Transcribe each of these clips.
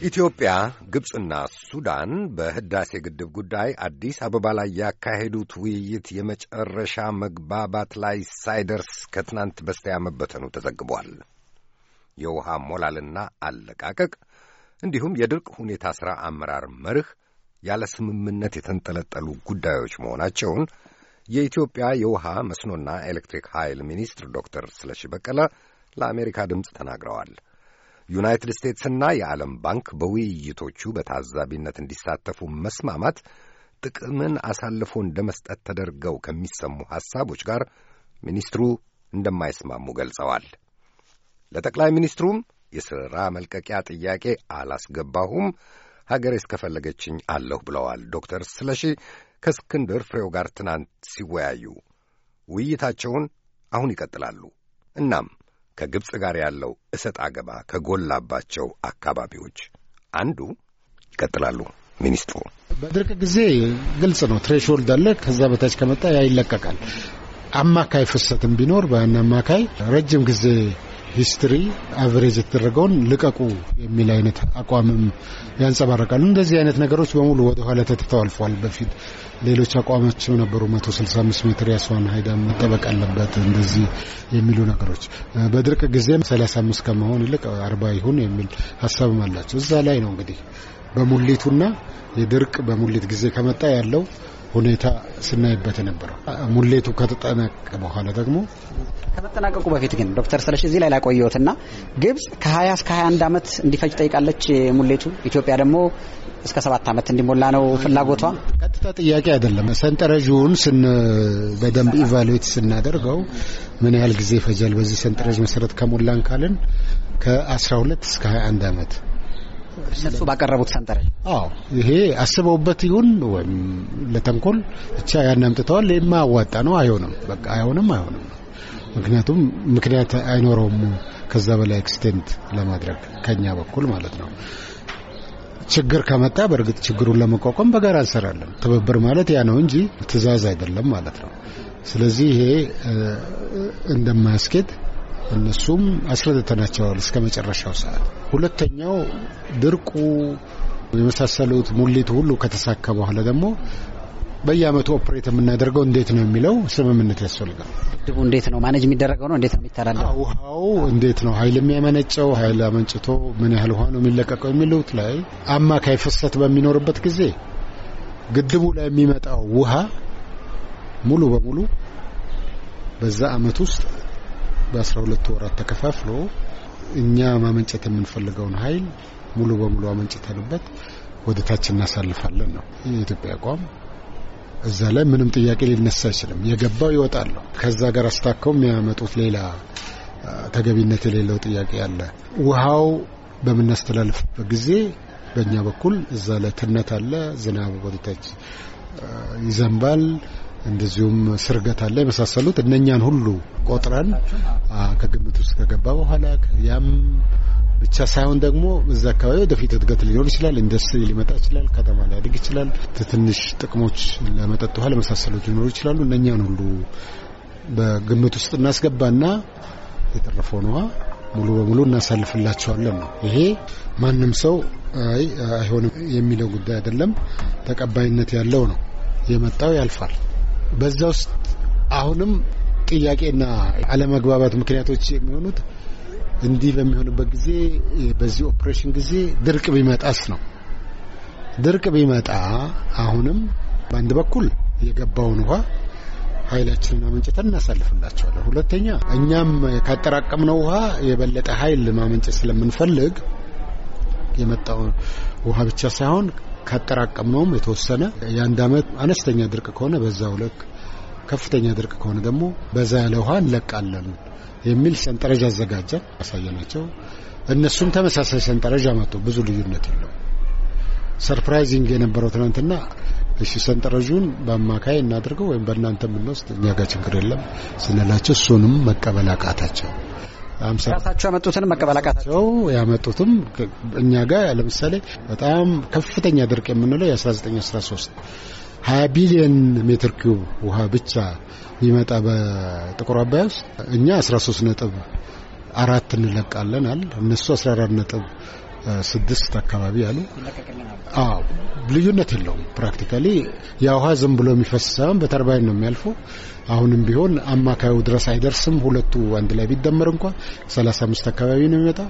ኢትዮጵያ፣ ግብፅና ሱዳን በህዳሴ ግድብ ጉዳይ አዲስ አበባ ላይ ያካሄዱት ውይይት የመጨረሻ መግባባት ላይ ሳይደርስ ከትናንት በስቲያ መበተኑ ተዘግቧል። የውሃ ሞላልና አለቃቀቅ እንዲሁም የድርቅ ሁኔታ ሥራ አመራር መርህ ያለ ስምምነት የተንጠለጠሉ ጉዳዮች መሆናቸውን የኢትዮጵያ የውሃ መስኖና ኤሌክትሪክ ኃይል ሚኒስትር ዶክተር ስለሺ በቀለ ለአሜሪካ ድምፅ ተናግረዋል። ዩናይትድ ስቴትስና የዓለም ባንክ በውይይቶቹ በታዛቢነት እንዲሳተፉ መስማማት ጥቅምን አሳልፎ እንደ መስጠት ተደርገው ከሚሰሙ ሐሳቦች ጋር ሚኒስትሩ እንደማይስማሙ ገልጸዋል። ለጠቅላይ ሚኒስትሩም የሥራ መልቀቂያ ጥያቄ አላስገባሁም፣ ሀገሬ እስከፈለገችኝ አለሁ ብለዋል ዶክተር ስለሺ ከእስክንድር ፍሬው ጋር ትናንት ሲወያዩ ውይይታቸውን አሁን ይቀጥላሉ። እናም ከግብፅ ጋር ያለው እሰጥ አገባ ከጎላባቸው አካባቢዎች አንዱ ይቀጥላሉ ሚኒስትሩ። በድርቅ ጊዜ ግልጽ ነው፣ threshold አለ። ከዛ በታች ከመጣ ያ ይለቀቃል። አማካይ ፍሰትም ቢኖር በያን አማካይ ረጅም ጊዜ history average የተደረገውን ልቀቁ የሚል አይነት አቋምም ያንጸባርቃሉ። እንደዚህ አይነት ነገሮች በሙሉ ወደ ኋላ ተትተው አልፏል። በፊት ሌሎች አቋሞችም ነበሩ። 165 ሜትር ያስዋን ሀይዳ መጠበቅ አለበት እንደዚህ የሚሉ ነገሮች በድርቅ ጊዜም 35 ከመሆን ይልቅ 40 ይሁን የሚል ሀሳብም አላቸው። እዛ ላይ ነው እንግዲህ በሙሊቱና የድርቅ በሙሊት ጊዜ ከመጣ ያለው ሁኔታ ስናይበት የነበረው ሙሌቱ ከተጠናቀቀ በኋላ ደግሞ ከመጠናቀቁ በፊት ግን ዶክተር ስለሺ እዚህ ላይ ላቆየሁትና ግብጽ ከ20 እስከ 21 ዓመት እንዲፈጅ ጠይቃለች ሙሌቱ። ኢትዮጵያ ደግሞ እስከ ሰባት ዓመት እንዲሞላ ነው ፍላጎቷ። ቀጥታ ጥያቄ አይደለም። ሰንጠረዥውን ስን በደንብ ኢቫሉዌት ስናደርገው ምን ያህል ጊዜ ይፈጃል፣ በዚህ ሰንጠረዥ መሰረት ከሞላን ካልን ከ12 እስከ 21 ዓመት እነሱ ባቀረቡት ሰንጠረዥ። አዎ ይሄ አስበውበት ይሁን ወይም ለተንኮል ብቻ ያን አምጥተዋል። የማያዋጣ ነው፣ አይሆንም፣ በቃ አይሆንም፣ አይሆንም። ምክንያቱም ምክንያት አይኖረውም ከዛ በላይ extend ለማድረግ ከኛ በኩል ማለት ነው። ችግር ከመጣ በእርግጥ ችግሩን ለመቋቋም በጋራ እንሰራለን። ትብብር ማለት ያ ነው እንጂ ትዕዛዝ አይደለም ማለት ነው። ስለዚህ ይሄ እንደማያስኬድ እነሱም አስረድተናቸዋል እስከ መጨረሻው ሰዓት። ሁለተኛው ድርቁ የመሳሰሉት ሙሌቱ ሁሉ ከተሳካ በኋላ ደግሞ በየአመቱ operate የምናደርገው እንዴት ነው የሚለው ስምምነት ያስፈልጋል። ግድቡ እንዴት ነው manage የሚደረገው ነው እንዴት ነው የሚተላለፈው? ውሃው እንዴት ነው ኃይል የሚያመነጨው ኃይል አመንጭቶ ምን ያህል ውሃ ነው የሚለቀቀው የሚሉት ላይ አማካይ ፍሰት በሚኖርበት ጊዜ ግድቡ ላይ የሚመጣው ውሃ ሙሉ በሙሉ በዛ አመት ውስጥ በአስራ ሁለቱ ወራት ተከፋፍሎ እኛ ማመንጨት የምንፈልገውን ኃይል ሙሉ በሙሉ አመንጭተንበት ወደ ታች እናሳልፋለን ነው የኢትዮጵያ አቋም። እዛ ላይ ምንም ጥያቄ ሊነሳ አይችልም። የገባው ይወጣል። ከዛ ጋር አስታከው የሚያመጡት ሌላ ተገቢነት የሌለው ጥያቄ አለ። ውሃው በምናስተላልፍበት ጊዜ በእኛ በኩል እዛ ላይ ትነት አለ። ዝናብ ወደ ይዘንባል። እንደዚሁም ስርገት አለ የመሳሰሉት እነኛን ሁሉ ቆጥረን ከግምት ውስጥ ከገባ በኋላ ያም ብቻ ሳይሆን ደግሞ እዛ አካባቢ ወደፊት እድገት ሊኖር ይችላል፣ ኢንዱስትሪ ሊመጣ ይችላል፣ ከተማ ሊያድግ ይችላል፣ ትንሽ ጥቅሞች ለመጠጥ ውሃ ለመሳሰሉት ሊኖሩ ይችላሉ። እነኛን ሁሉ በግምት ውስጥ እናስገባና የተረፈውን ውሃ ሙሉ በሙሉ እናሳልፍላቸዋለን ነው። ይሄ ማንም ሰው አይ አይሆንም የሚለው ጉዳይ አይደለም፣ ተቀባይነት ያለው ነው። የመጣው ያልፋል። በዛ ውስጥ አሁንም ጥያቄና አለመግባባት ምክንያቶች የሚሆኑት እንዲህ በሚሆንበት ጊዜ በዚህ ኦፕሬሽን ጊዜ ድርቅ ቢመጣስ ነው። ድርቅ ቢመጣ አሁንም በአንድ በኩል የገባውን ውሃ ኃይላችንን አመንጭተን እናሳልፍላቸዋለን። ሁለተኛ እኛም ካጠራቀምነው ውሃ የበለጠ ኃይል ማመንጨት ስለምንፈልግ የመጣው ውሃ ብቻ ሳይሆን ካጠራቀምነውም የተወሰነ የአንድ አመት አነስተኛ ድርቅ ከሆነ በዛው ልክ፣ ከፍተኛ ድርቅ ከሆነ ደግሞ በዛ ያለ ውሃ እንለቃለን የሚል ሰንጠረዥ አዘጋጀን፣ አሳየናቸው። እነሱም ተመሳሳይ ሰንጠረዥ አመጡ። ብዙ ልዩነት የለው። surprising የነበረው ትናንትና እሺ ሰንጠረዡን በአማካይ እናድርገው ወይም በእናንተ የምንወስድ እኛ ጋር ችግር የለም ስንላቸው እሱንም መቀበል አቃታቸው። ራሳቸው ያመጡትን መቀበል አቃታቸው። ያመጡትም እኛ ጋር ለምሳሌ በጣም ከፍተኛ ድርቅ የምንለው የ1913 20 ቢሊዮን ሜትር ኪዩብ ውሃ ብቻ ቢመጣ በጥቁር አባይ ውስጥ እኛ 13 ነጥብ አራት እንለቃለን አልን እነሱ 14 ነጥብ ስድስት አካባቢ አሉ። አዎ ልዩነት የለውም። practically የውሃ ዝም ብሎ የሚፈስ ሳይሆን በተርባይን ነው የሚያልፈው። አሁንም ቢሆን አማካዩ ድረስ አይደርስም። ሁለቱ አንድ ላይ ቢደመር እንኳን 35 አካባቢ ነው የሚመጣው።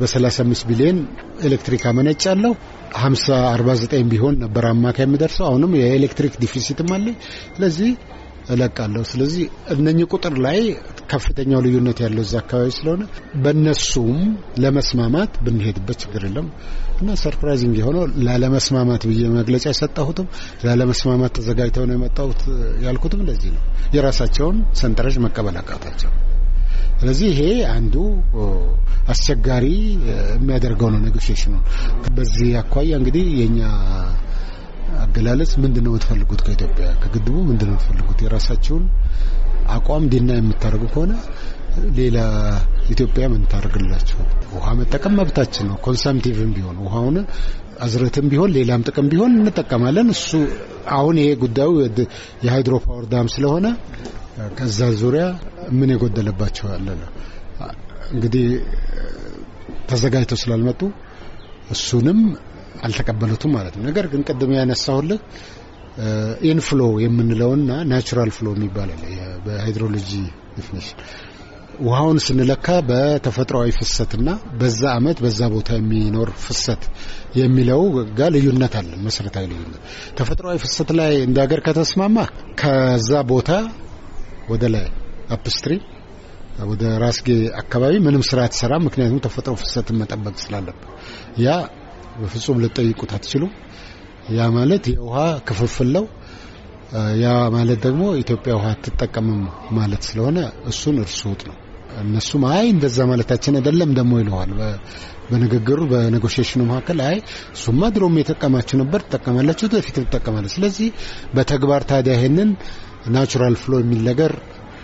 በ35 ቢሊዮን ኤሌክትሪክ አመነጫለው። 50 49 ቢሆን ነበር አማካይ የሚደርሰው። አሁንም የኤሌክትሪክ deficit ም አለ። ስለዚህ እለቃለሁ። ስለዚህ እነኚህ ቁጥር ላይ ከፍተኛው ልዩነት ያለው እዛ አካባቢ ስለሆነ በእነሱም ለመስማማት ብንሄድበት ችግር የለም እና surprising የሆነው ላለመስማማት ብዬ መግለጫ የሰጠሁትም ላለመስማማት ተዘጋጅተው ነው የመጣሁት ያልኩትም ለዚህ ነው። የራሳቸውን ሰንጠረዥ መቀበል አቃታቸው። ስለዚህ ይሄ አንዱ አስቸጋሪ የሚያደርገው ነው negotiation ኑ። በዚህ አኳያ እንግዲህ የኛ አገላለጽ ምንድን ነው የምትፈልጉት? ከኢትዮጵያ ከግድቡ ምንድን ነው የምትፈልጉት? የራሳቸውን አቋም ዲናይ የምታደርጉ ከሆነ ሌላ ኢትዮጵያ ምን ታደርግላቸው? ውሃ መጠቀም መብታችን ነው። consumptive ም ቢሆን ውሃውን አዝርተትም ቢሆን ሌላም ጥቅም ቢሆን እንጠቀማለን። እሱ አሁን ይሄ ጉዳዩ የ hydro power dam ስለሆነ ከዛ ዙሪያ ምን የጎደለባቸው ያለ ነው እንግዲህ ተዘጋጅተው ስላልመጡ እሱንም አልተቀበሉትም ማለት ነው። ነገር ግን ቅድም ያነሳሁልህ inflow የምንለውና natural flow የሚባል አለ በ hydrology definition ውሃውን ስንለካ በተፈጥሯዊ ፍሰትና በዛ አመት በዛ ቦታ የሚኖር ፍሰት የሚለው ጋር ልዩነት አለ። መሰረታዊ ልዩነት ተፈጥሯዊ ፍሰት ላይ እንደ ሀገር ከተስማማ ከዛ ቦታ ወደ ላይ upstream ወደ ራስጌ አካባቢ ምንም ስራ አትሰራም። ምክንያቱም ተፈጥሮ ፍሰትን መጠበቅ ስላለበት ያ በፍጹም ልትጠይቁት አትችሉም። ያ ማለት የውሃ ክፍፍል ነው። ያ ማለት ደግሞ ኢትዮጵያ ውሃ አትጠቀምም ማለት ስለሆነ እሱን እርሱት ነው። እነሱም አይ እንደዛ ማለታችን አይደለም ደግሞ ይላሉ። በንግግሩ በ negotiation ኑ መካከል አይ እሱማ ድሮም የተጠቀማችሁ ነበር ትጠቀማላችሁ፣ በፊት ትጠቀማለች። ስለዚህ በተግባር ታዲያ ይሄንን natural flow የሚል ነገር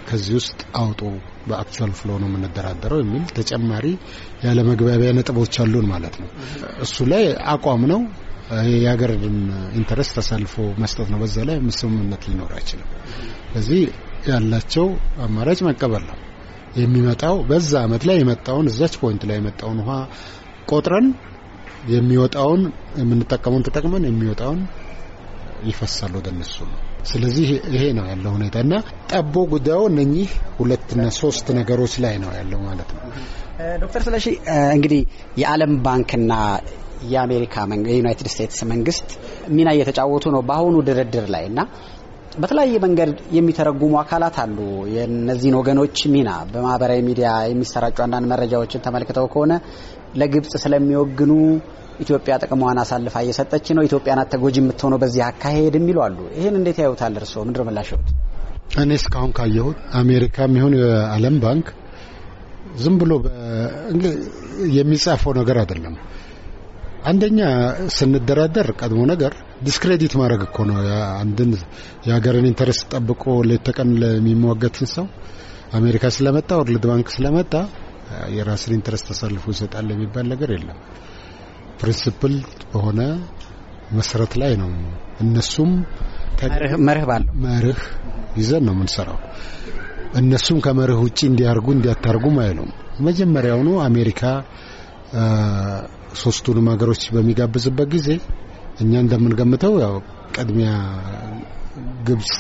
ከዚህ ውስጥ አውጡ፣ በ actual flow ነው የምንደራደረው የሚል ተጨማሪ ያለ መግባቢያ ነጥቦች አሉን ማለት ነው። እሱ ላይ አቋም ነው የሀገርን interest አሳልፎ መስጠት ነው። በዛ ላይ ስምምነት ሊኖር አይችልም። ስለዚህ ያላቸው አማራጭ መቀበል ነው። የሚመጣው በዛ አመት ላይ የመጣውን እዛች ፖይንት ላይ የመጣውን ውሃ ቆጥረን የሚወጣውን የምንጠቀመውን ተጠቅመን የሚወጣውን ይፈሳል ወደ እነሱ ነው። ስለዚህ ይሄ ነው ያለው ሁኔታ እና ጠቦ ጉዳዩ እነኚህ ሁለትና ሶስት ነገሮች ላይ ነው ያለው ማለት ነው። ዶክተር ስለሺ እንግዲህ የዓለም ባንክና የአሜሪካ የዩናይትድ ስቴትስ መንግስት ሚና እየተጫወቱ ነው በአሁኑ ድርድር ላይ እና በተለያየ መንገድ የሚተረጉሙ አካላት አሉ። የእነዚህን ወገኖች ሚና በማህበራዊ ሚዲያ የሚሰራጩ አንዳንድ መረጃዎችን ተመልክተው ከሆነ ለግብጽ ስለሚወግኑ ኢትዮጵያ ጥቅሟን አሳልፋ እየሰጠች ነው፣ ኢትዮጵያ ናት ተጎጂ የምትሆነው በዚህ አካሄድ የሚሉ አሉ። ይህን እንዴት ያዩታል እርስዎ? ምንድን ነው ምላሽዎት? እኔ እስካሁን ካየሁት አሜሪካ የሚሆን የዓለም ባንክ ዝም ብሎ የሚጻፈው ነገር አይደለም። አንደኛ ስንደራደር ቀድሞ ነገር discredit ማድረግ እኮ ነው። አንድን የሀገርን interest ጠብቆ ሌት ተቀን ለሚሟገትን ሰው አሜሪካ ስለመጣ ወርልድ ባንክ ስለመጣ የራስን interest አሳልፎ ይሰጣል የሚባል ነገር የለም። principle በሆነ መሰረት ላይ ነው። እነሱም መርህ ባለው መርህ ይዘን ነው የምንሰራው። እነሱም ከመርህ ውጪ እንድታደርጉ እንድታደርጉም አይሉም። መጀመሪያውኑ አሜሪካ ሶስቱንም ሀገሮች በሚጋብዝበት ጊዜ እኛ እንደምንገምተው ያው ቅድሚያ ግብጽ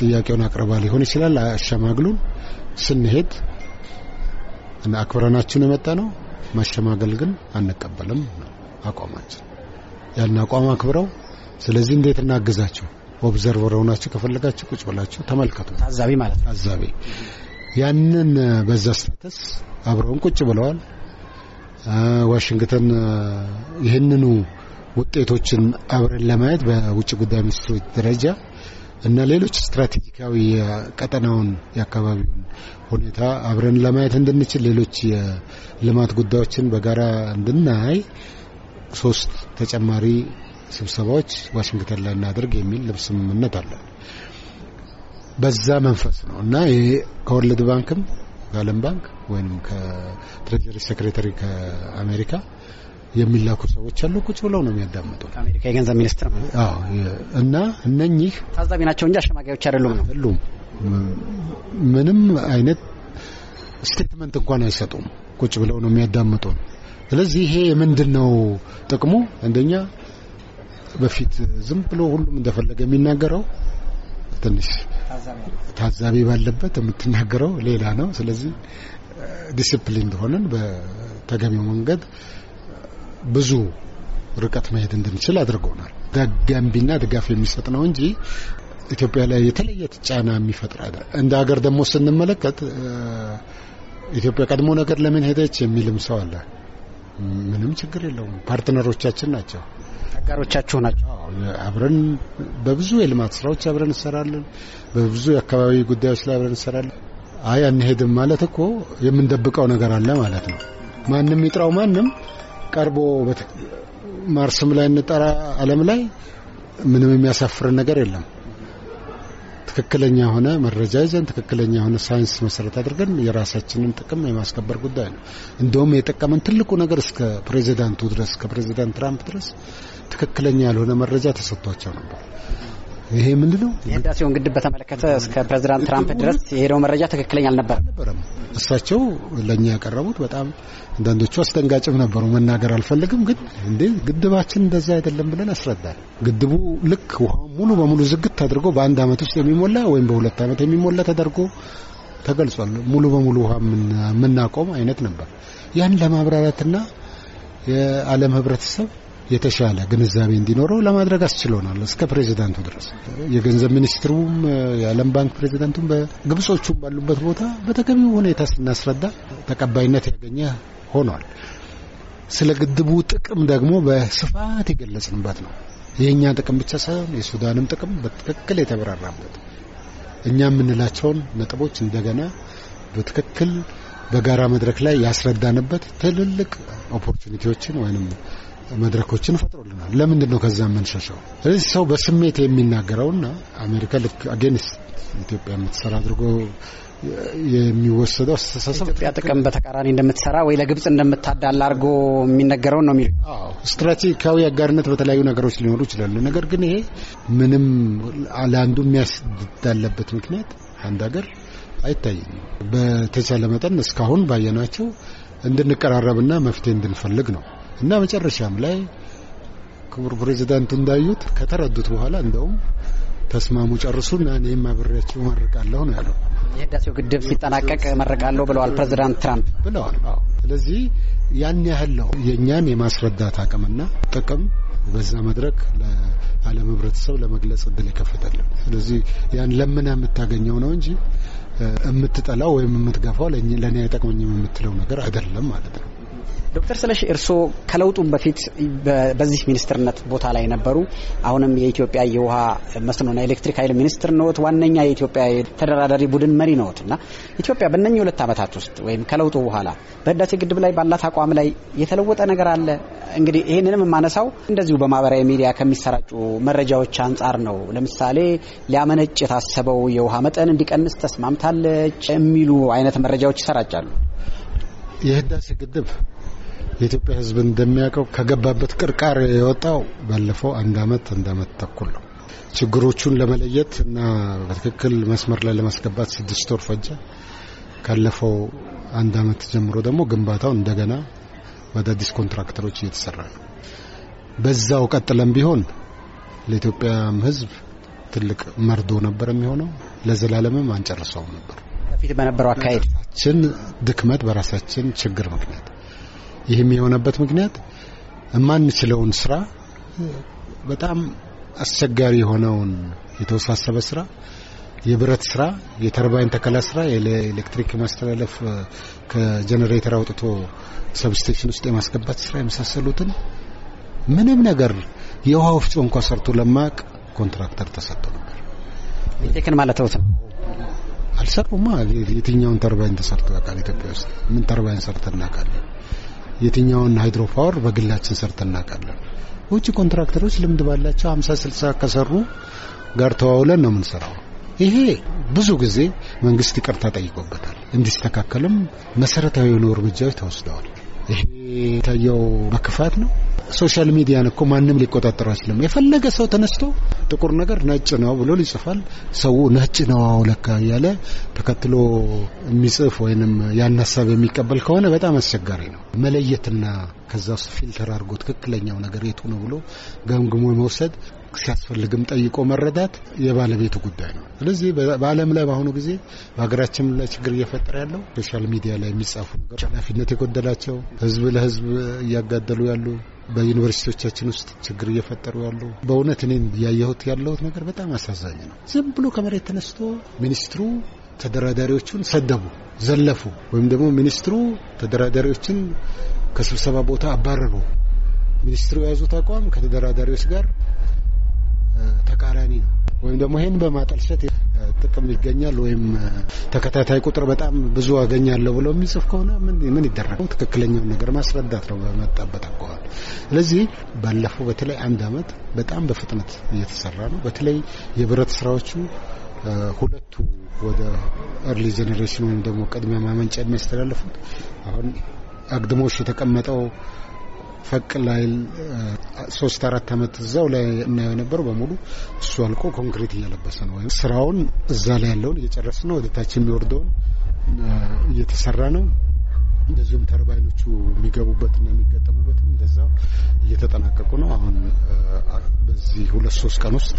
ጥያቄውን አቅርባ ሊሆን ይችላል። አሸማግሉን ስንል እና አክብረናችሁን የመጣ ነው። ማሸማገል ግን አንቀበልም አቋማችን። ያን አቋም አክብረው ስለዚህ እንዴት እናግዛችሁ? observer ሆናችሁ ከፈለጋችሁ ቁጭ ብላችሁ ተመልከቱ። ታዛቢ ማለት ነው። ታዛቢ ያንን በዛ ስታተስ አብረውን ቁጭ ብለዋል። ዋሽንግተን ይህንኑ ውጤቶችን አብረን ለማየት በውጭ ጉዳይ ሚኒስትሮች ደረጃ እና ሌሎች ስትራቴጂካዊ የቀጠናውን የአካባቢውን ሁኔታ አብረን ለማየት እንድንችል ሌሎች የልማት ጉዳዮችን በጋራ እንድናይ ሶስት ተጨማሪ ስብሰባዎች ዋሽንግተን ላይ እናድርግ የሚል ስምምነት አለ። በዛ መንፈስ ነው እና ይሄ ከወርልድ ባንክም ከዓለም ባንክ ወይም ከ Treasury Secretary ከአሜሪካ የሚላኩ ሰዎች አሉ። ቁጭ ብለው ነው የሚያዳምጡት። አሜሪካ የገንዘብ ሚኒስትር ማለት አዎ። እና እነኚህ ታዛቢ ናቸው እንጂ አሸማጋዮች አይደሉም ነው። አይደሉም። ምንም አይነት statement እንኳን አይሰጡም። ቁጭ ብለው ነው የሚያዳምጡን። ስለዚህ ይሄ ምንድን ነው ጥቅሙ? አንደኛ በፊት ዝም ብሎ ሁሉም እንደፈለገ የሚናገረው ትንሽ ታዛቢ ባለበት የምትናገረው ሌላ ነው። ስለዚህ disciplined ሆነን በተገቢው መንገድ ብዙ ርቀት መሄድ እንድንችል አድርጎናል። ገንቢና ድጋፍ የሚሰጥ ነው እንጂ ኢትዮጵያ ላይ የተለየ ጫና የሚፈጥር አይደል። እንደ ሀገር ደግሞ ስንመለከት ኢትዮጵያ ቀድሞ ነገር ለምን ሄደች የሚልም ሰው አለ። ምንም ችግር የለውም። partner ኦቻችን ናቸው፣ አጋሮቻችን ናቸው። አብረን በብዙ የልማት ስራዎች አብረን እንሰራለን። በብዙ የአካባቢ ጉዳዮች ላይ አብረን እንሰራለን። አይ አንሄድም ማለት እኮ የምንደብቀው ነገር አለ ማለት ነው። ማንም ይጥራው ማንም ቀርቦ ማርስም ላይ እንጠራ ዓለም ላይ ምንም የሚያሳፍርን ነገር የለም። ትክክለኛ የሆነ መረጃ ይዘን ትክክለኛ የሆነ ሳይንስ መሰረት አድርገን የራሳችንን ጥቅም የማስከበር ጉዳይ ነው። እንደውም የጠቀመን ትልቁ ነገር እስከ ፕሬዚዳንቱ ድረስ ከፕሬዚዳንት ትራምፕ ድረስ ትክክለኛ ያልሆነ መረጃ ተሰጥቷቸው ነበር። ይሄ ምንድነው? የህዳሴውን ግድብ በተመለከተ እስከ ፕሬዚዳንት ትራምፕ ድረስ የሄደው መረጃ ትክክለኛ አልነበረም። እሳቸው ለእኛ ያቀረቡት በጣም አንዳንዶቹ አስደንጋጭም ነበሩ። መናገር አልፈልግም፣ ግን እንዴ ግድባችን እንደዛ አይደለም ብለን ያስረዳል። ግድቡ ልክ ውሃው ሙሉ በሙሉ ዝግት አድርጎ በአንድ ዓመት ውስጥ የሚሞላ ወይም በሁለት ዓመት የሚሞላ ተደርጎ ተገልጿል። ሙሉ በሙሉ ውሃ የምናቆም አይነት ነበር። ያን ለማብራራትና የዓለም ህብረተሰብ የተሻለ ግንዛቤ እንዲኖረው ለማድረግ አስችሎናል። እስከ ፕሬዚዳንቱ ድረስ የገንዘብ ሚኒስትሩም የዓለም ባንክ ፕሬዚዳንቱም በግብጾቹም ባሉበት ቦታ በተገቢው ሁኔታ ስናስረዳ ተቀባይነት ያገኘ ሆኗል። ስለ ግድቡ ጥቅም ደግሞ በስፋት የገለጽንበት ነው። የእኛ ጥቅም ብቻ ሳይሆን የሱዳንም ጥቅም በትክክል የተብራራበት እኛ የምንላቸውን ነጥቦች እንደገና በትክክል በጋራ መድረክ ላይ ያስረዳንበት ትልልቅ opportunity ዎችን ወይንም መድረኮችን ፈጥሮልናል። ለምንድን ነው ከዛ የምንሸሸው? ስለዚህ ሰው በስሜት የሚናገረውና አሜሪካ ልክ against ኢትዮጵያ የምትሰራ አድርጎ የሚወሰደው አስተሳሰብ ኢትዮጵያ ጥቅም በተቃራኒ እንደምትሰራ ወይ ለግብጽ እንደምታዳላ አድርጎ የሚነገረውን ነው የሚሉ ስትራቴጂካዊ አጋርነት በተለያዩ ነገሮች ሊኖሩ ይችላሉ። ነገር ግን ይሄ ምንም ለአንዱ የሚያስዳለበት ምክንያት አንድ ሀገር አይታይም። በተቻለ መጠን እስካሁን ባየናቸው እንድንቀራረብና መፍትሄ እንድንፈልግ ነው እና መጨረሻም ላይ ክቡር ፕሬዚዳንቱ እንዳዩት ከተረዱት በኋላ እንደውም ተስማሙ፣ ጨርሱና እኔም አብሬያቸው መርቃለሁ ነው ያለው። የህዳሴው ግድብ ሲጠናቀቅ መርቃለሁ ብለዋል ፕሬዚዳንት ትራምፕ ብለዋል። ስለዚህ ያን ያህል ነው የእኛን የማስረዳት አቅምና ጥቅም በዛ መድረክ ለዓለም ህብረተሰብ ለመግለጽ እድል የከፈተልን። ስለዚህ ያን ለምና የምታገኘው ነው እንጂ የምትጠላው ወይም የምትገፋው ለእኔ አይጠቅመኝም የምትለው ነገር አይደለም ማለት ነው። ዶክተር ስለሺ እርስዎ ከለውጡም በፊት በዚህ ሚኒስትርነት ቦታ ላይ ነበሩ። አሁንም የኢትዮጵያ የውሃ መስኖና ኤሌክትሪክ ኃይል ሚኒስትር ነዎት። ዋነኛ የኢትዮጵያ ተደራዳሪ ቡድን መሪ ነዎት እና ኢትዮጵያ በእነኚህ ሁለት ዓመታት ውስጥ ወይም ከለውጡ በኋላ በህዳሴ ግድብ ላይ ባላት አቋም ላይ የተለወጠ ነገር አለ? እንግዲህ ይህንንም የማነሳው እንደዚሁ በማህበራዊ ሚዲያ ከሚሰራጩ መረጃዎች አንጻር ነው። ለምሳሌ ሊያመነጭ የታሰበው የውሃ መጠን እንዲቀንስ ተስማምታለች የሚሉ አይነት መረጃዎች ይሰራጫሉ። የህዳሴ ግድብ የኢትዮጵያ ሕዝብ እንደሚያውቀው ከገባበት ቅርቃር የወጣው ባለፈው አንድ አመት አንድ አመት ተኩል ነው። ችግሮቹን ለመለየት እና በትክክል መስመር ላይ ለማስገባት ስድስት ወር ፈጀ። ካለፈው አንድ አመት ጀምሮ ደግሞ ግንባታው እንደገና በአዳዲስ ኮንትራክተሮች እየተሰራ ነው። በዛው ቀጥለን ቢሆን ለኢትዮጵያም ሕዝብ ትልቅ መርዶ ነበር የሚሆነው። ለዘላለምም አንጨርሰውም ነበር። በፊት በነበረው አካሄድ ችን ድክመት በራሳችን ችግር ምክንያት ይህም የሆነበት ምክንያት የማንችለውን ስራ በጣም አስቸጋሪ የሆነውን የተወሳሰበ ስራ የብረት ስራ፣ የተርባይን ተከላ ስራ፣ የኤሌክትሪክ ማስተላለፍ ከጀኔሬተር አውጥቶ substation ውስጥ የማስገባት ስራ የመሳሰሉትን ምንም ነገር የውሃ ወፍጮ እንኳ ሰርቶ ለማያውቅ contractor ተሰጥቶ ነበር። ሜቴክን ማለት ነው። አልሰሩማ። የትኛውን ተርባይን ተሰርቶ ያውቃል? ኢትዮጵያ ውስጥ ምን ተርባይን ሰርተን እናውቃለን? የትኛውን hydro power በግላችን ሰርተን እናውቃለን? ውጭ ኮንትራክተሮች ልምድ ባላቸው 50 60 ከሰሩ ጋር ተዋውለን ነው የምንሰራው። ይሄ ብዙ ጊዜ መንግስት ይቅርታ ጠይቆበታል። እንዲስተካከልም መሰረታዊ የሆኑ እርምጃዎች ተወስደዋል። ይሄ የታየው በክፋት ነው። social media ን እኮ ማንም ሊቆጣጠሩ አይችልም። የፈለገ ሰው ተነስቶ ጥቁር ነገር ነጭ ነው ብሎ ይጽፋል። ሰው ነጭ ነው አዎ ለካ እያለ ተከትሎ የሚጽፍ ወይንም ያን ሀሳብ የሚቀበል ከሆነ በጣም አስቸጋሪ ነው። መለየትና ከዛ ውስጥ filter አድርጎ ትክክለኛው ነገር የቱ ነው ብሎ ገምግሞ መውሰድ ሲያስፈልግም ጠይቆ መረዳት የባለቤቱ ጉዳይ ነው። ስለዚህ በዓለም ላይ በአሁኑ ጊዜ በሀገራችን ላይ ችግር እየፈጠረ ያለው social media ላይ የሚጻፉ ነገሮች ኃላፊነት የጎደላቸው ህዝብ ለህዝብ እያጋደሉ ያሉ በዩኒቨርሲቲዎቻችን ውስጥ ችግር እየፈጠሩ ያሉ በእውነት እኔን እያየሁት ያለሁት ነገር በጣም አሳዛኝ ነው። ዝም ብሎ ከመሬት ተነስቶ ሚኒስትሩ ተደራዳሪዎቹን ሰደቡ፣ ዘለፉ፣ ወይም ደግሞ ሚኒስትሩ ተደራዳሪዎችን ከስብሰባ ቦታ አባረሩ። ሚኒስትሩ የያዙት አቋም ከተደራዳሪዎች ጋር ተቃራኒ ነው። ወይም ደግሞ ይህን በማጠልሸት ጥቅም ይገኛል ወይም ተከታታይ ቁጥር በጣም ብዙ አገኛለሁ ብሎ የሚጽፍ ከሆነ ምን ይደረገው? ትክክለኛውን ነገር ማስረዳት ነው በመጣበት አኳኋን። ስለዚህ ባለፈው በተለይ አንድ አመት በጣም በፍጥነት እየተሰራ ነው። በተለይ የብረት ስራዎቹ ሁለቱ ወደ early generation ወይም ደግሞ ቅድሚያ ማመንጫ የሚያስተላልፉት አሁን አግድሞሽ የተቀመጠው ፈቅ ላይ ሶስት አራት አመት እዛው ላይ እናየው የነበረው በሙሉ እሱ አልቆ ኮንክሪት እየለበሰ ነው። ወይም ስራውን እዛ ላይ ያለውን እየጨረሰ ነው። ወደ ታች የሚወርደውን እየተሰራ ነው። እንደዚሁም ተርባይኖቹ የሚገቡበትና የሚገጠሙበትም እንደዛው እየተጠናቀቁ ነው። አሁን በዚህ ሁለት ሶስት ቀን ውስጥ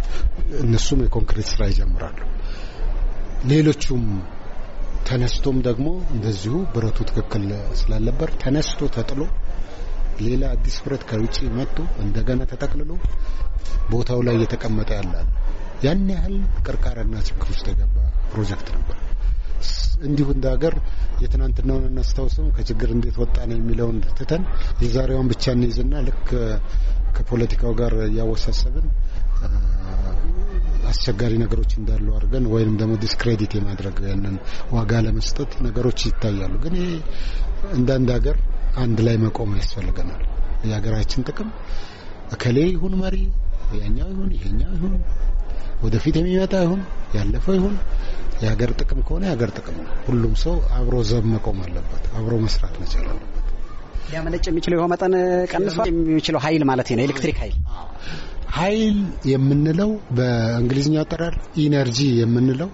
እነሱም የኮንክሪት ስራ ይጀምራሉ። ሌሎቹም ተነስቶም ደግሞ እንደዚሁ ብረቱ ትክክል ስላልነበር ተነስቶ ተጥሎ ሌላ አዲስ ብረት ከውጭ መጥቶ እንደገና ተጠቅልሎ ቦታው ላይ እየተቀመጠ ያላል። ያን ያህል ቅርቃርና ችግር ውስጥ የገባ ፕሮጀክት ነበር። እንዲሁ እንደ ሀገር የትናንትናውን እናስታውስም ከችግር እንዴት ወጣ ነው የሚለውን ትተን የዛሬዋን ብቻ እንይዝና ልክ ከፖለቲካው ጋር እያወሳሰብን አስቸጋሪ ነገሮች እንዳሉ አድርገን ወይንም ደግሞ discredit የማድረግ ያንን ዋጋ ለመስጠት ነገሮች ይታያሉ። ግን ይሄ እንደ አንድ ሀገር አንድ ላይ መቆም ያስፈልገናል። የሀገራችን ጥቅም እከሌ ይሁን መሪ ያኛው ይሁን ይሄኛው ይሁን ወደፊት የሚመጣ ይሁን ያለፈው ይሁን የሀገር ጥቅም ከሆነ የሀገር ጥቅም ነው። ሁሉም ሰው አብሮ ዘብ መቆም አለበት። አብሮ መስራት መቻል አለበት። ሊያመነጭ የሚችለው የውሃ መጠን ቀንሷል። የሚችለው ኃይል ማለት ነው፣ ኤሌክትሪክ ኃይል ኃይል የምንለው በእንግሊዝኛ አጠራር energy የምንለው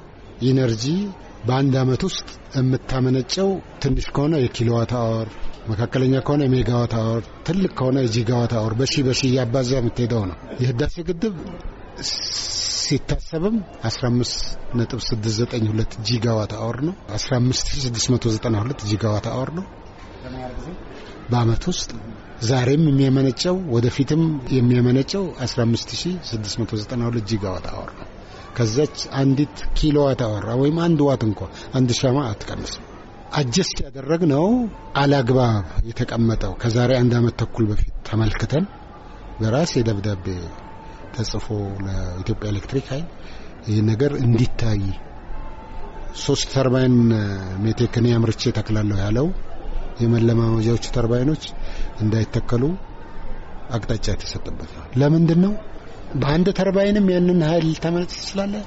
energy በአንድ አመት ውስጥ የምታመነጨው ትንሽ ከሆነ የ kilowatt hour፣ መካከለኛ ከሆነ የ megawatt hour፣ ትልቅ ከሆነ የ gigawatt hour በሺ በሺ እያባዛ የምትሄደው ነው። የህዳሴ ግድብ ሲታሰብም 15.692 gigawatt hour ነው። 15692 gigawatt hour ነው በአመት ውስጥ ዛሬም የሚያመነጨው ወደፊትም የሚያመነጨው 15692 gigawatt hour ነው። ከዛች አንዲት kilowatt hour ወይም አንድ ዋት እንኳ አንድ ሻማ አትቀንስም። adjust ያደረግነው አላግባብ የተቀመጠው ከዛሬ አንድ አመት ተኩል በፊት ተመልክተን በራሴ ደብዳቤ ተጽፎ ለኢትዮጵያ ኤሌክትሪክ ኃይል ይህ ነገር እንዲታይ ሶስት ተርባይን ሜቴክኔ አምርቼ ተክላለሁ ያለው የመለማመጃዎቹ ተርባይኖች እንዳይተከሉ አቅጣጫ የተሰጠበት ነው። ለምንድን ነው? በአንድ ተርባይንም ያንን ኃይል ልታመነጭ ትችላለህ።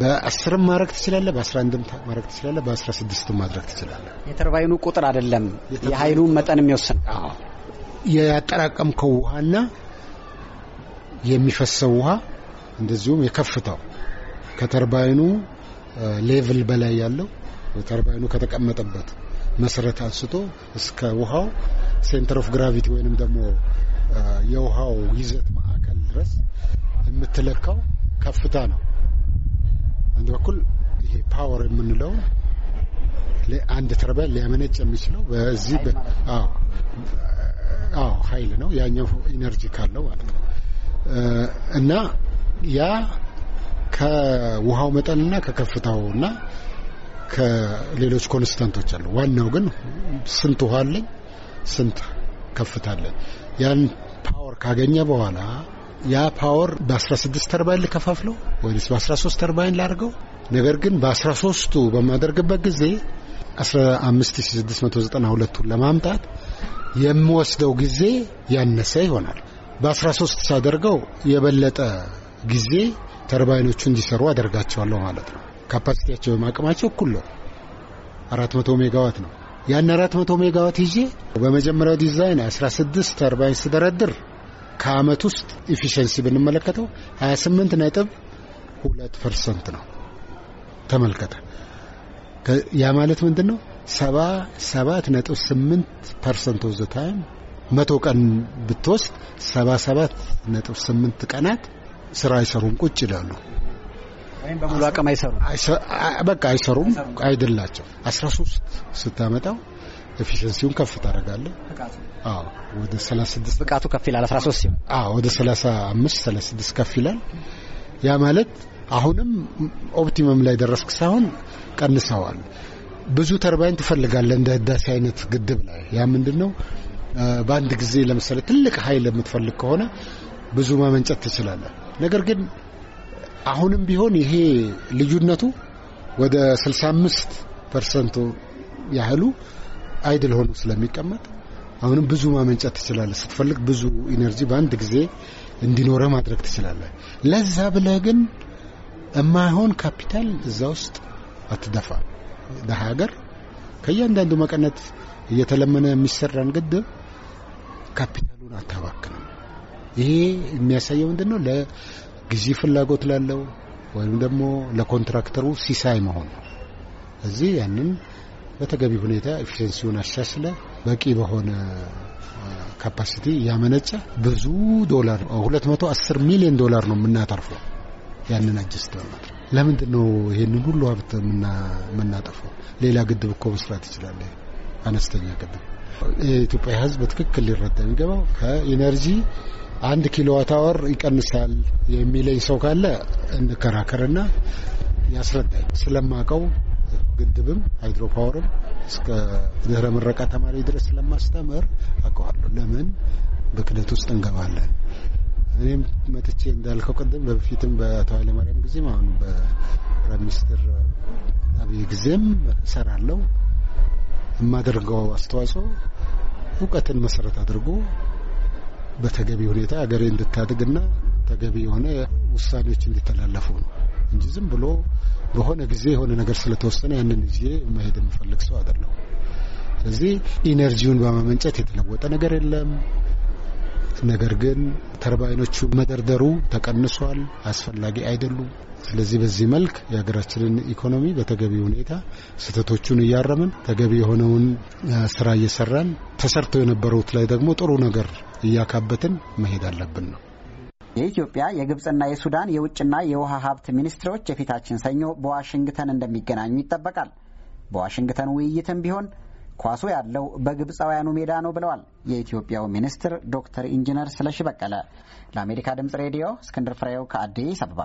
በአስርም ማድረግ ትችላለህ። በአስራ አንድም ማድረግ ትችላለህ። በአስራ ስድስትም ማድረግ ትችላለህ። የተርባይኑ ቁጥር አይደለም የኃይሉን መጠን የሚወስን ያጠራቀምከው ውሃና የሚፈሰው ውሃ እንደዚሁም የከፍታው ከተርባይኑ level በላይ ያለው ተርባይኑ ከተቀመጠበት መሰረት አንስቶ እስከ ውሃው center of gravity ወይንም ደግሞ የውሃው ይዘት ማዕከል ድረስ የምትለካው ከፍታ ነው። አንድ በኩል ይሄ power የምንለው አንድ ተርባይን ሊያመነጭ የሚችለው በዚህ አዎ አዎ ኃይል ነው። ያኛው energy ካለው ማለት ነው። እና ያ ከውሃው መጠንና ከከፍታውና ከሌሎች constant ኦች አሉ። ዋናው ግን ስንት ውሃ አለኝ፣ ስንት ከፍታ አለኝ። ያን power ካገኘ በኋላ ያ power በ16 ተርባይን ልከፋፍለው ወይስ በ13 ተርባይን ላድርገው? ነገር ግን በ13ቱ በማደርግበት ጊዜ 15692ቱን ለማምጣት የምወስደው ጊዜ ያነሰ ይሆናል። በ13 ሳደርገው የበለጠ ጊዜ ተርባይኖቹ እንዲሰሩ አደርጋቸዋለሁ ማለት ነው። capacity ያቸው አቅማቸው እኩል ነው። 400 ሜጋዋት ነው። ያን 400 ሜጋዋት ይዤ በመጀመሪያው ዲዛይን 16 ተርባይን ስደረድር ከአመት ውስጥ efficiency ብንመለከተው 28 ነጥብ ሁለት percent ነው። ተመልከተ። ያ ማለት ምንድን ነው? ሰባ ሰባት ነጥብ ስምንት percent of the time መቶ ቀን ብትወስድ ሰባ ሰባት ነጥብ ስምንት ቀናት ስራ አይሰሩም፣ ቁጭ ይላሉ። ወይም በሙሉ አቅም አይሰሩም። በቃ አይሰሩም፣ idle ናቸው። አስራ ሶስት ስታመጣው efficiency ውን ከፍ ታደርጋለህ። አዎ ወደ 36 ብቃቱ ከፍ ይላል። 13 ሲሆን አዎ ወደ 35 36 ከፍ ይላል። ያ ማለት አሁንም optimum ላይ ደረስክ ሳይሆን ቀንሰዋል። ብዙ ተርባይን ትፈልጋለህ እንደ ህዳሴ አይነት ግድብ ላይ ያ ምንድን ነው በአንድ ጊዜ ለምሳሌ ትልቅ ኃይል የምትፈልግ ከሆነ ብዙ ማመንጨት ትችላለህ። ነገር ግን አሁንም ቢሆን ይሄ ልዩነቱ ወደ 65 percent ኡ ያህሉ idle ሆኖ ስለሚቀመጥ አሁንም ብዙ ማመንጨት ትችላለህ። ስትፈልግ ብዙ energy በአንድ ጊዜ እንዲኖር ማድረግ ትችላለህ። ለዛ ብለህ ግን የማይሆን ካፒታል እዛ ውስጥ አትደፋ። ደሀ ሀገር ከእያንዳንዱ መቀነት እየተለመነ የሚሰራን ግድብ ካፒታሉን አታባክንም። ይሄ የሚያሳየው ምንድን ነው? ለግዢ ፍላጎት ላለው ወይም ደግሞ ለኮንትራክተሩ ሲሳይ መሆን ነው። እዚህ ያንን በተገቢ ሁኔታ efficiency ውን አሻሽለ በቂ በሆነ capacity እያመነጨ ብዙ ዶላር 210 ሚሊዮን ዶላር ነው የምናተርፈው ያንን adjust በማድረግ ለምንድን ነው ይሄንን ሁሉ ሀብት የምናጠፈው? ሌላ ግድብ እኮ መስራት ይችላል። አነስተኛ ግድብ የኢትዮጵያ ሕዝብ በትክክል ሊረዳ የሚገባው ከ energy አንድ kilowatt hour ይቀንሳል የሚለኝ ሰው ካለ እንከራከርና ያስረዳኝ። ስለማቀው ግድብም hydro power ም እስከ ድህረ ምረቃ ተማሪ ድረስ ስለማስተምር አውቀዋለሁ። ለምን ብክነት ውስጥ እንገባለን? እኔም መጥቼ እንዳልከው ቅድም በፊትም በአቶ ኃይለማርያም ጊዜም አሁን በ prime minister አብይ ጊዜም እሰራለሁ። የማደርገው አስተዋጽኦ እውቀትን መሰረት አድርጎ በተገቢ ሁኔታ ሀገሬ እንድታድግና ተገቢ የሆነ ውሳኔዎች እንዲተላለፉ ነው እንጂ ዝም ብሎ በሆነ ጊዜ የሆነ ነገር ስለተወሰነ ያንን ይዤ መሄድ የምፈልግ ሰው አይደለሁ። ስለዚህ ኢነርጂውን በማመንጨት የተለወጠ ነገር የለም። ነገር ግን ተርባይኖቹ መደርደሩ ተቀንሷል፣ አስፈላጊ አይደሉም። ስለዚህ በዚህ መልክ የሀገራችንን ኢኮኖሚ በተገቢ ሁኔታ ስህተቶቹን እያረምን ተገቢ የሆነውን ስራ እየሰራን ተሰርተው የነበሩት ላይ ደግሞ ጥሩ ነገር እያካበትን መሄድ አለብን ነው። የኢትዮጵያ የግብፅና የሱዳን የውጭና የውሃ ሀብት ሚኒስትሮች የፊታችን ሰኞ በዋሽንግተን እንደሚገናኙ ይጠበቃል። በዋሽንግተን ውይይትም ቢሆን ኳሱ ያለው በግብፃውያኑ ሜዳ ነው ብለዋል የኢትዮጵያው ሚኒስትር ዶክተር ኢንጂነር ስለሺ በቀለ። ለአሜሪካ ድምፅ ሬዲዮ እስክንድር ፍሬው ከአዲስ አበባ